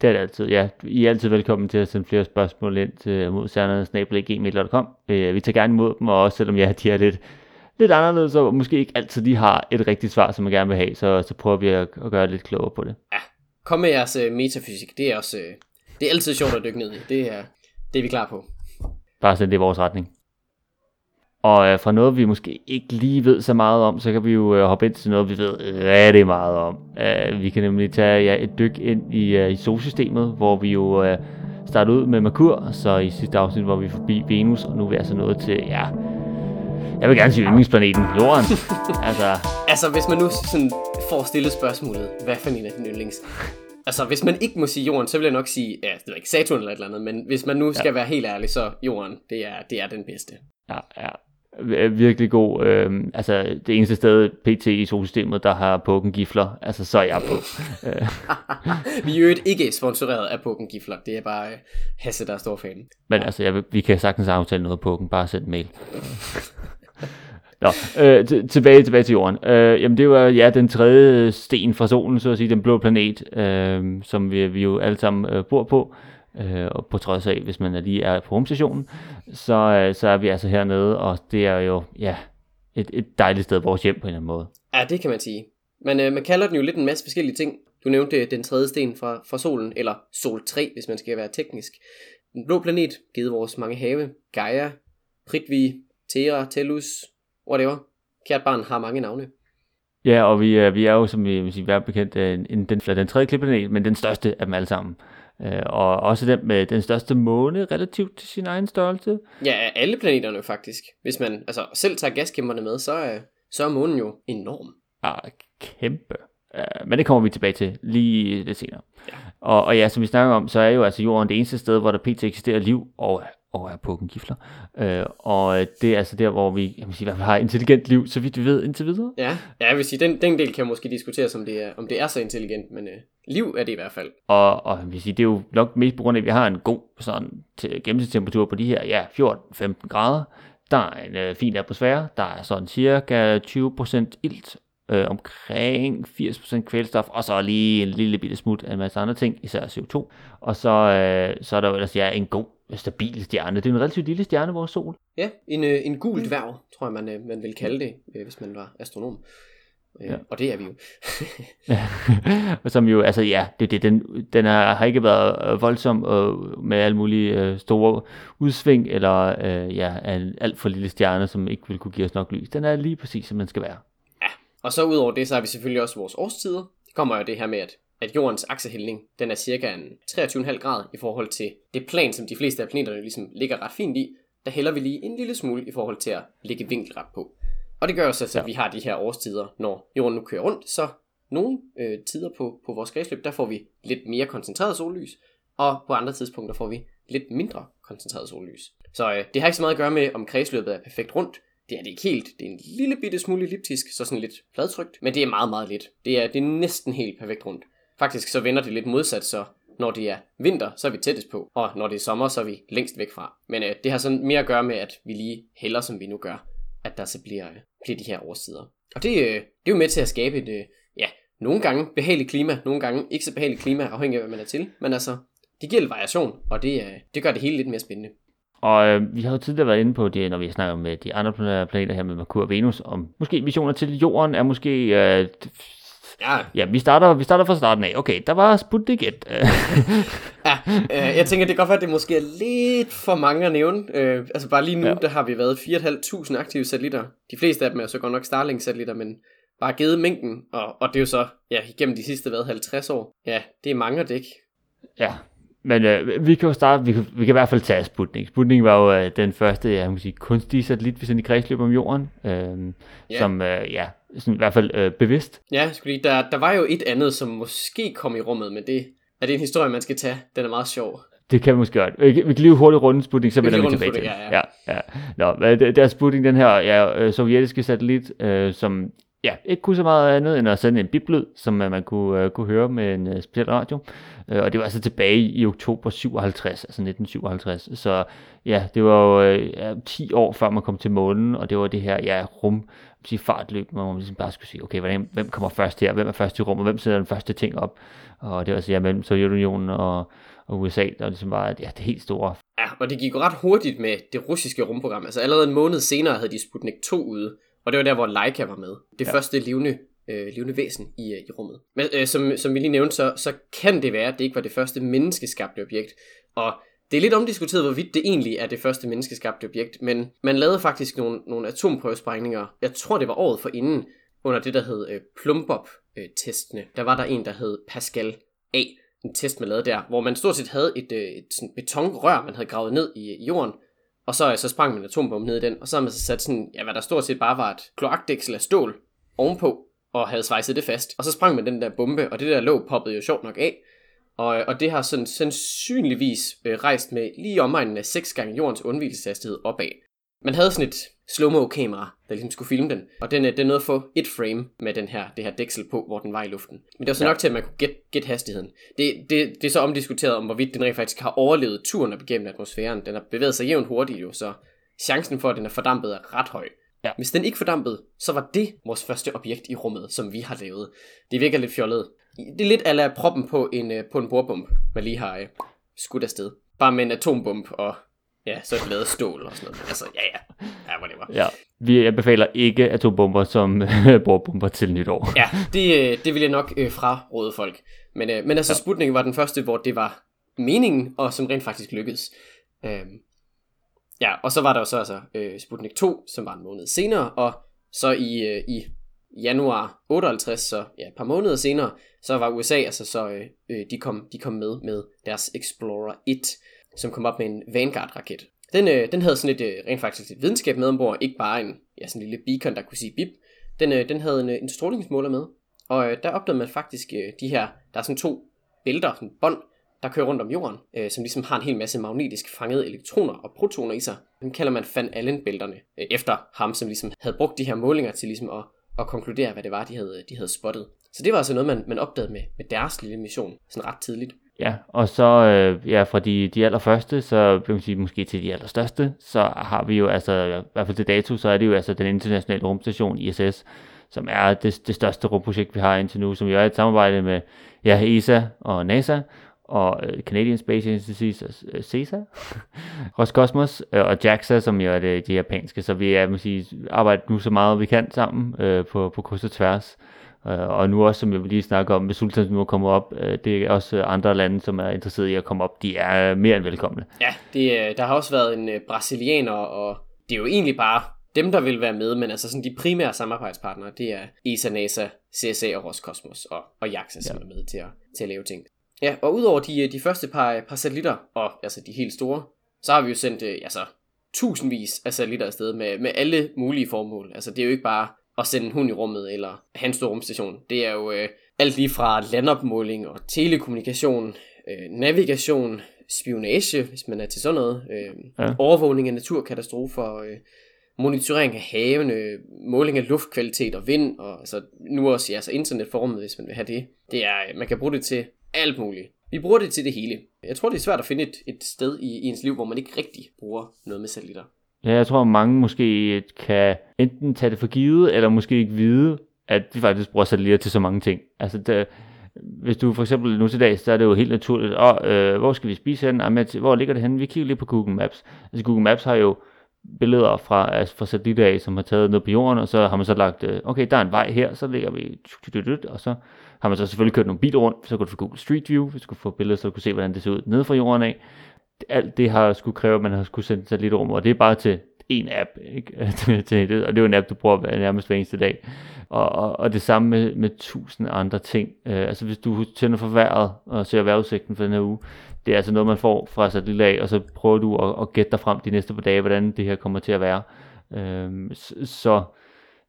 Det er det altid, ja. I er altid velkommen til at sende flere spørgsmål ind til modsærnerne.gmail.com. Øh, vi tager gerne imod dem, og også selvom ja, de er lidt, lidt anderledes, og måske ikke altid de har et rigtigt svar, som man gerne vil have, så, så prøver vi at, at gøre det lidt klogere på det. ja, kom med jeres øh, metafysik. Det er også... Øh, det er altid sjovt at dykke ned i. Det er, det er vi klar på. Bare send det i vores retning. Og øh, fra noget, vi måske ikke lige ved så meget om, så kan vi jo øh, hoppe ind til noget, vi ved rigtig meget om. Øh, vi kan nemlig tage ja, et dyk ind i, øh, i solsystemet, hvor vi jo øh, starter ud med Merkur, så i sidste afsnit, hvor vi er forbi Venus, og nu er vi altså nået til, ja, jeg vil gerne sige yndlingsplaneten, Jorden. altså, Altså, hvis man nu sådan får stillet spørgsmålet, hvad for en af din yndlings? Altså, hvis man ikke må sige jorden, så vil jeg nok sige, ja, det er ikke Saturn eller et eller andet, men hvis man nu skal være helt ærlig, så jorden, det er, det er den bedste. ja, ja, vir- virkelig god. Øh, altså, det eneste sted PT i solsystemet, der har pukkengifler, altså, så er jeg på. Vi er jo ikke sponsoreret af Pokken Gifler, det er bare øh, Hasse, der er stor fan. Men altså, jeg, vi kan sagtens aftale noget på den. Bare send en mail. Nå, øh, t- tilbage, tilbage til jorden. Øh, jamen, det var ja, den tredje sten fra solen, så at sige, den blå planet, øh, som vi, vi jo alle sammen øh, bor på. Øh, og på trods af, hvis man er lige er på rumstationen, så, øh, så er vi altså hernede, og det er jo, ja, et, et dejligt sted, vores hjem på en eller anden måde. Ja, det kan man sige. Men øh, man kalder den jo lidt en masse forskellige ting. Du nævnte øh, den tredje sten fra, fra solen, eller sol 3, hvis man skal være teknisk. Den blå planet, givet vores mange have, Gaia, Prithvi, Terra, Tellus, whatever. Kært barn har mange navne. Ja, og vi, er- vi er jo, som vi vil sige, være bekendt, øh, en, en, den, den tredje klipplanet, men den største af dem alle sammen. Øh, og også den med den største måne relativt til sin egen størrelse. Ja, alle planeterne faktisk. Hvis man altså, selv tager gaskæmperne med, så er, så er månen jo enorm. Ah, kæmpe. Men det kommer vi tilbage til lige lidt senere. Ja. Og, og ja, som vi snakker om, så er jo altså jorden det eneste sted, hvor der pt. eksisterer liv, og, og er pukkengifler. Uh, og øh, det er altså der, hvor vi, jeg vil sige, i hvert fald har intelligent liv, så vidt vi ved indtil videre. Ja, ja jeg vil sige, den, den del kan måske diskuteres, om det er, om det er så intelligent, men øh, liv er det i hvert fald. Og, og jeg vil sige, det er jo nok mest på grund af, at vi har en god sådan, gennemsnitstemperatur på de her ja, 14-15 grader. Der er en øh, fin atmosfære, der er sådan cirka 20% ilt, øh, omkring 80% kvælstof, og så lige en lille bitte smut af en masse andre ting, især CO2. Og så, øh, så er der jo ellers ja, en god, stabil stjerne. Det er en relativt lille stjerne, vores sol. Ja, en, øh, en gul dværg, tror jeg, man, øh, man vil kalde det, øh, hvis man var astronom. Øh, Ja. ja. Og det er vi jo. og som jo, altså ja, det, det, den, den er, har ikke været voldsom øh, med alle mulige øh, store udsving, eller øh, ja, en alt for lille stjerne, som ikke vil kunne give os nok lys. Den er lige præcis, som den skal være. Og så udover det, så har vi selvfølgelig også vores årstider. Det kommer jo det her med, at, at jordens aksehældning, den er cirka en 23,5 grad i forhold til det plan, som de fleste af planeterne ligesom ligger ret fint i. Der hælder vi lige en lille smule i forhold til at lægge vinkelret på. Og det gør også, altså, at vi har de her årstider, når jorden nu kører rundt, så nogle øh, tider på, på vores kredsløb, der får vi lidt mere koncentreret sollys, og på andre tidspunkter får vi lidt mindre koncentreret sollys. Så øh, det har ikke så meget at gøre med, om kredsløbet er perfekt rundt. Det er det ikke helt. Det er en lille bitte smule elliptisk, så sådan lidt fladtrykt, men det er meget, meget lidt. Det er, det er næsten helt perfekt rundt. Faktisk så vender det lidt modsat, så når det er vinter, så er vi tættest på, og når det er sommer, så er vi længst væk fra. Men øh, det har sådan mere at gøre med, at vi lige hælder, som vi nu gør, at der så bliver, øh, bliver de her årstider. Og det, øh, det er jo med til at skabe et, øh, ja, nogle gange behageligt klima, nogle gange ikke så behageligt klima, afhængig af hvad man er til. Men altså, det giver lidt variation, og det, øh, det gør det hele lidt mere spændende. Og øh, vi har jo tidligere været inde på det, når vi snakker med de andre planeter her med Merkur og Venus, om måske missioner til Jorden er måske... Øh, Ja, ja, vi starter, vi starter fra starten af. Okay, der var Sputnik 1. Øh, Ja, øh, jeg tænker, det kan godt være, at det måske er lidt for mange at nævne. Øh, altså bare lige nu, Ja. ja. der har vi været 4.500 aktive satellitter. De fleste af dem er så godt nok Starlink-satellitter, men bare givet mængden, og, og det er jo så, ja, igennem de sidste, hvad, 50 år. Ja, det er mange at dække. ja, men øh, vi kan jo starte, vi kan, vi kan i hvert fald tage Sputnik. Sputnik var jo øh, den første, jeg må sige, kunstige satellit, vi sendte i kredsløb om Jorden, øh, Ja. som øh, ja, sådan i hvert fald øh, bevidst Ja, lige, der, der var jo et andet, som måske kom i rummet, men det er det en historie, man skal tage. Den er meget sjov. Det kan vi måske godt. Vi vi kan lige hurtigt runde Sputnik, så vender vi tilbage til det. ja, ja. ja. Nå, hvad- det, det er Sputnik, den her ja, øh, sovjetiske satellit, øh, som ja, ikke kunne så meget andet end at sende en biblyd, som øh, man kunne, øh, kunne høre med en øh, speciel radio. Øh, og det var altså tilbage i oktober 57, altså 1957. Så ja, det var jo ja, 10 år før man kom til månen, og det var det her ja, rum sige, fartløb, hvor man ligesom bare skulle sige, okay, hvordan, hvem kommer først her, hvem er først i rummet, hvem sætter den første ting op, og det var altså ja, mellem Sovjetunionen og, og USA, der ligesom var ja, det helt store. Ja, og det gik jo ret hurtigt med det russiske rumprogram. Altså allerede en måned senere havde de Sputnik 2 ude, og det var der, hvor Leica var med. Det Ja. ja. første levende, øh, levende væsen i, øh, i rummet. Men øh, som, som vi lige nævnte, så, så kan det være, at det ikke var det første menneskeskabte objekt. Og det er lidt omdiskuteret, hvorvidt det egentlig er det første menneskeskabte objekt, men man lavede faktisk nogle, nogle atomprøvesprængninger. Jeg tror, det var året for inden, under det, der hed øh, Plumbop-testene. Der var der en, der hed Pascal A, en test, man lavede der, hvor man stort set havde et, øh, et sådan betonrør, man havde gravet ned i, i jorden, og så, øh, så sprang man en atombombe ned i den, og så havde man så sat sådan, ja, hvad der stort set bare var et kloakdæksel af stål ovenpå, og havde svejset det fast. Og så sprang man den der bombe, og det der låg poppede jo sjovt nok af. Og, øh, og det har sådan sandsynligvis øh, rejst med lige omegnen af 6 gange jordens undvigelseshastighed opad. Man havde sådan et slow-mo kamera, der ligesom skulle filme den, og den, øh, den nåede at få et frame med den her, det her dæksel på, hvor den var i luften. Men det var så Ja. nok til, at man kunne gætte gæt hastigheden. Det, det, det er så omdiskuteret om, hvorvidt den rent faktisk har overlevet turen op igennem atmosfæren. Den har bevæget sig jævnt hurtigt jo, så chancen for, at den er fordampet, er ret høj. Ja. Hvis den ikke fordampede, så var det vores første objekt i rummet, som vi har lavet. Det virker lidt fjollet. Det er lidt ala proppen på en, øh, på en bordbombe, man lige har øh, skudt afsted. Bare med en atombombe og ja, så et lavet stål og sådan noget. Altså, ja, ja. Ja, whatever. Ja, vi anbefaler ikke atombomber som bordbomber til nytår. Ja, det, øh, det vil jeg nok øh, fraråde folk. Men, øh, men altså, ja. Sputnik var den første, hvor det var meningen, og som rent faktisk lykkedes. Øhm, ja, og så var der jo så altså øh, Sputnik 2, som var en måned senere, og så i, øh, i januar 58, så ja, et par måneder senere, så var USA, altså så øh, øh, de, kom, de kom med med deres Explorer 1, som kom op med en Vanguard-raket. Den, øh, den havde sådan et, øh, rent faktisk et videnskab med ombord, ikke bare en, ja, sådan en lille beacon, der kunne sige bip. Den, øh, den havde en, øh, en strålingsmåler med, og øh, der opdagede man faktisk øh, de her, der er sådan to bælter, sådan bånd, der kører rundt om jorden, øh, som ligesom har en hel masse magnetisk fangede elektroner og protoner i sig. Dem kalder man Van Allen-bælterne, øh, efter ham, som ligesom havde brugt de her målinger til ligesom at, at konkludere, hvad det var, de havde, de havde spottet. Så det var altså noget, man, man opdagede med, med deres lille mission, sådan ret tidligt. Ja, og så øh, ja, fra de, de allerførste, så vil man sige måske til de allerstørste, så har vi jo altså, i hvert fald til dato, så er det jo altså den internationale rumstation ISS, som er det, det største rumprojekt, vi har indtil nu, som jo er et samarbejde med ja, ESA og NASA, og øh, Canadian Space Agency, øh, CESA, Roscosmos øh, og JAXA, som jo er det, de japanske, så vi er, man sige, arbejder nu så meget vi kan sammen øh, på, på kryds og tværs. Øh, og nu også, som jeg vil lige snakke om, hvis Sultan nu er kommet op, øh, det er også andre lande, som er interesseret i at komme op, de er mere end velkomne. Ja, det, der har også været en brasilianer, og det er jo egentlig bare dem, der vil være med, men altså sådan de primære samarbejdspartnere, det er ESA, NASA, CSA og Roscosmos og, og JAXA, som Ja. er med til at, til at lave ting. Ja, og udover de, øh, de første par, par satellitter, og altså de helt store, så har vi jo sendt øh, altså, tusindvis af satellitter afsted med, med alle mulige formål. Altså det er jo ikke bare at sende en hund i rummet eller have en stor rumstation. Det er jo øh, alt lige fra landopmåling og telekommunikation, øh, navigation, spionage, hvis man er til sådan noget, øh, Ja. overvågning af naturkatastrofer, øh, monitorering af havene, måling af luftkvalitet og vind, og altså, nu også ja, så internetformet, hvis man vil have det. det er, øh, man kan bruge det til alt muligt. Vi bruger det til det hele. Jeg tror, det er svært at finde et, et sted i, i ens liv, hvor man ikke rigtig bruger noget med satellitter. Ja, jeg tror, mange måske kan enten tage det for givet, eller måske ikke vide, at vi faktisk bruger satellitter til så mange ting. Altså, det, hvis du for eksempel nu til dag, så er det jo helt naturligt, og øh, hvor skal vi spise hen? Jamen, hvor ligger det henne? Vi kigger lige på Google Maps. Altså, Google Maps har jo billeder fra, altså fra satellitter af, som har taget ned på jorden, og så har man så lagt, øh, okay, der er en vej her, så ligger vi, og så har man så selvfølgelig kørt nogle biler rundt, så kunne du få Google Street View, hvis du kunne få billeder, så du kunne se, hvordan det ser ud nede fra jorden af. Alt det har skulle kræve, at man har skulle sende satellitrum, og det er bare til en app, ikke? til, det, og det er jo en app, du bruger nærmest hver eneste dag. Og, og, og det samme med, med tusind andre ting. Øh, altså hvis du tænder for vejret og ser vejrudsigten for den her uge, det er altså noget, man får fra satellit af, og så prøver du at, at gætte dig frem de næste par dage, hvordan det her kommer til at være. Øh, så, så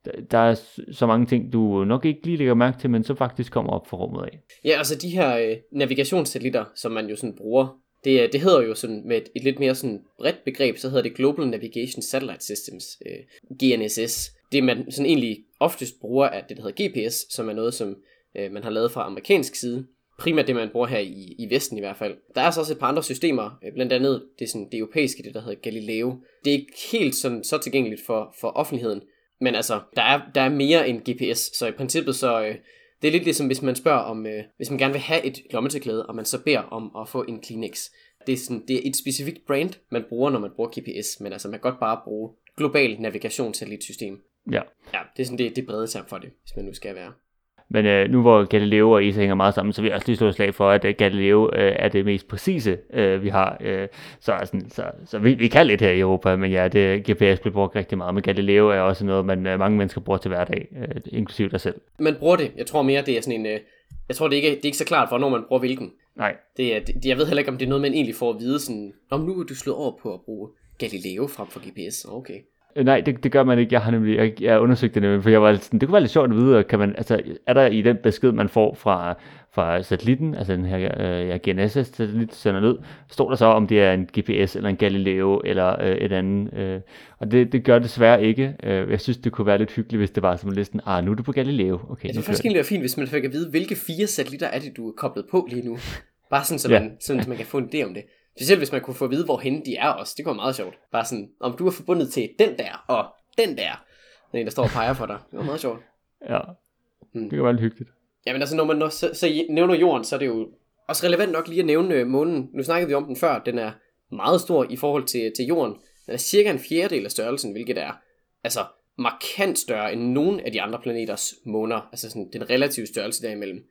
der- er så mange ting, du nok ikke lige lægger mærke til, men så faktisk kommer op for rummet af. Ja, altså de her øh, navigationssatellitter, som man jo sådan bruger Det, øh, det hedder jo sådan med et, et lidt mere sådan bredt begreb, så hedder det Global Navigation Satellite Systems, øh, GNSS. Det man sådan egentlig oftest bruger er det, der hedder GPS, som er noget, som øh, man har lavet fra amerikansk side. Primært det, man bruger her i, i Vesten i hvert fald. Der er så også et par andre systemer, øh, blandt andet det, sådan, det europæiske, det der hedder Galileo. Det er ikke helt sådan, så tilgængeligt for, for offentligheden, men altså, der er, der er mere end GPS, så i princippet så... Øh, det er lidt ligesom, hvis man spørger om, øh, hvis man gerne vil have et lommetørklæde, og man så beder om at få en Kleenex. Det er, sådan, det er et specifikt brand, man bruger, når man bruger GPS, men altså man kan godt bare bruge global navigationssatellitsystem. Ja. Ja, det er sådan det, det brede term for det, hvis man nu skal være. Men øh, nu hvor Galileo og ESA hænger meget sammen, så vil jeg også lige slå et slag for, at øh, Galileo øh, er det mest præcise, øh, vi har. Øh, så altså, så, så vi, vi kan lidt her i Europa, men ja, det, GPS bliver brugt rigtig meget. Men Galileo er også noget, man øh, mange mennesker bruger til hverdag, øh, inklusive dig selv. Man bruger det. Jeg tror mere, det er sådan en... Øh, jeg tror det ikke, det er ikke så klart, hvornår man bruger hvilken. Nej. Det er, det, jeg ved heller ikke, om det er noget, man egentlig får at vide sådan... Om nu er du slået over på at bruge Galileo frem for GPS. Okay. Øh, Nej, det, det gør man ikke. Jeg har nemlig, jeg, jeg undersøgt det nemlig, for jeg var sådan, det kunne være lidt sjovt at vide, kan man, altså, er der i den besked, man får fra, fra satellitten, altså den her øh, ja, GNSS-satellit, sender ned, står der så, om det er en GPS eller en Galileo eller øh, et andet. Øh, og det, det gør det desværre ikke. Øh, jeg synes, det kunne være lidt hyggeligt, hvis det var som listen, ah, nu er du på Galileo. Okay, Ja, det er faktisk egentlig være fint, hvis man fik at vide, hvilke fire satellitter er det, du er koblet på lige nu. Bare sådan, så Ja. man, sådan, så man kan få en idé om det. Specielt hvis man kunne få at vide, hvorhen de er også. Det kunne være meget sjovt. Bare sådan, om du er forbundet til den der, og den der. Der er en, der står og peger for dig. Det var meget sjovt. den. Ja, Mm. det kan være lidt hyggeligt. Jamen altså, når man når, så, så nævner jorden, så er det jo også relevant nok lige at nævne øh, månen. Nu snakkede vi om den før. Den er meget stor i forhold til, til jorden. Den er cirka en fjerdedel af størrelsen, hvilket er altså markant større end nogen af de andre planeters måner. Altså sådan den relative størrelse derimellem.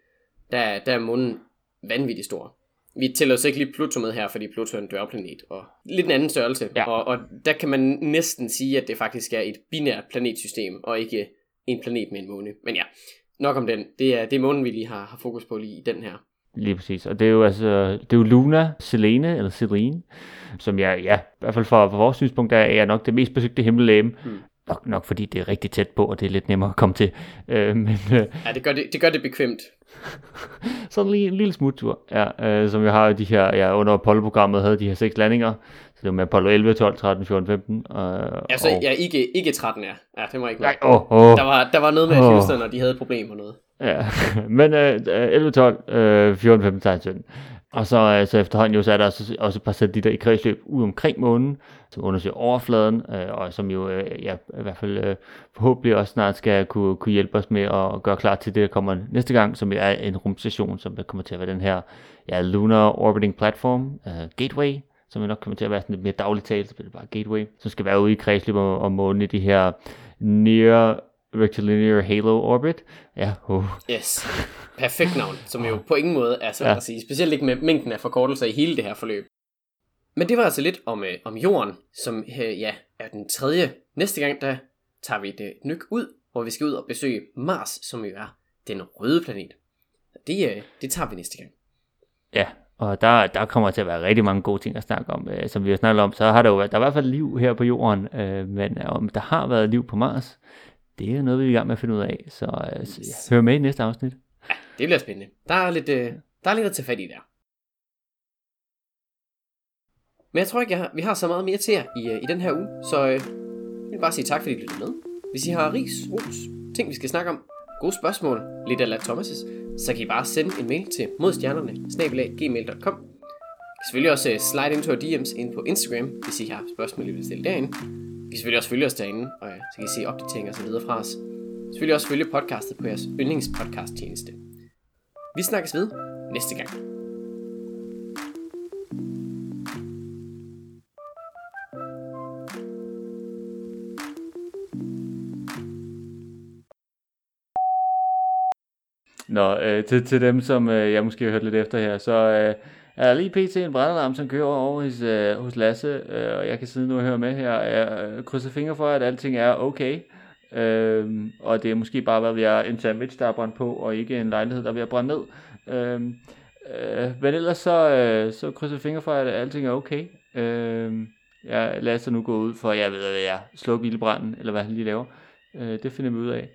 Der, er- der er månen vanvittigt stor. Vi tæller så ikke lige Pluto med her, fordi Pluto er en dværgplanet, og lidt en anden størrelse. Ja. Og, og der kan man næsten sige, at det faktisk er et binært planetsystem, og ikke en planet med en måne. Men ja, nok om den. Det er, det er månen, vi lige har, har fokus på lige i den her. Lige præcis. Og det er jo altså, det er jo Luna, Selene, eller Selene, som jeg, ja, i hvert fald fra, fra vores synspunkt, er, er nok det mest besøgte himmellegeme. Hmm. Nok, nok fordi det er rigtig tæt på, og det er lidt nemmere at komme til. Øh, men øh, Ja, det gør det, det, gør det bekvemt. sådan lige en lille smuttur, ja, øh, som jeg har de her, ja, under Apollo-programmet havde de her seks landinger. Så det var med Apollo 11, 12, 13, 14, 15. Øh, Altså, og, ja, ikke, ikke 13 er. Ja, det jeg ikke Nej, åh, åh. Der var, der var noget med Åh. Houston, og de havde et problem og noget. Ja, men øh, 11, 12, øh, 14, 15, 16, 17. Og så, altså efterhånden jo, så er der også, også et par satellitter i kredsløb ud omkring månen, som undersøger overfladen, øh, og som jo øh, ja, i hvert fald øh, forhåbentlig også snart skal kunne, kunne hjælpe os med at gøre klar til det, der kommer næste gang, som er en rumstation, som kommer til at være den her ja, Lunar Orbiting Platform, øh, Gateway, som jo nok kommer til at være sådan lidt mere dagligt talt, så bliver det bare Gateway, som skal være ude i kredsløb om, om månen i de her Near Rectilinear Halo Orbit. Ja, oh. Yes. Perfekt navn, som jo på ingen måde er svært Ja. at sige. Specielt ikke med mængden af forkortelser i hele det her forløb. Men det var altså lidt om, øh, om jorden, som øh, ja, er den tredje. Næste gang, der tager vi et øh, nyk ud, hvor vi skal ud og besøge Mars, som jo er den røde planet. Det, øh, det tager vi næste gang. Ja, og der, der kommer til at være rigtig mange gode ting at snakke om. Øh, som vi har snakket om, så har der jo været, der er i hvert fald liv her på jorden, øh, men om der har været liv på Mars, det er noget, vi er i gang med at finde ud af. Så, øh, ja, hør med i næste afsnit. Det bliver spændende. Der er lidt, øh, der er lidt at tage fat i der. Men jeg tror ikke, jeg har, vi har så meget mere til jer i, øh, i den her uge, så øh, jeg vil bare sige tak, fordi I lyttede med. Hvis I har ris, ros, ting vi skal snakke om, gode spørgsmål, lidt af Thomas' så kan I bare sende en mail til modstjernerne, gmail.com. Selvfølgelig også slide into our DM's ind på Instagram, hvis I har spørgsmål, I vil stille derinde. I kan selvfølgelig også følge os derinde, og så kan I se opdateringer og så videre fra os. Selvfølgelig også følge podcastet på jeres yndlingspodcast tjeneste. Vi snakkes ved næste gang. Nå, øh, til, til dem, som øh, jeg måske har hørt lidt efter her, så øh, er der lige pt. en brandalarm, som kører over hos, øh, hos Lasse, øh, og jeg kan sidde nu og høre med her. Jeg øh, krydser fingre for, at alting er okay. Øh, og det er måske bare, hvad vi er en sandwich, der er brændt på, og ikke en lejlighed, der er ved at brænde ned. Øh, øh, men ellers så, øh, så krydser fingre for, at alting er okay. Øh, jeg lader sig nu gå ud for, jeg ved hvad jeg slukke ildbranden, eller hvad han lige laver. Øh, det finder vi ud af.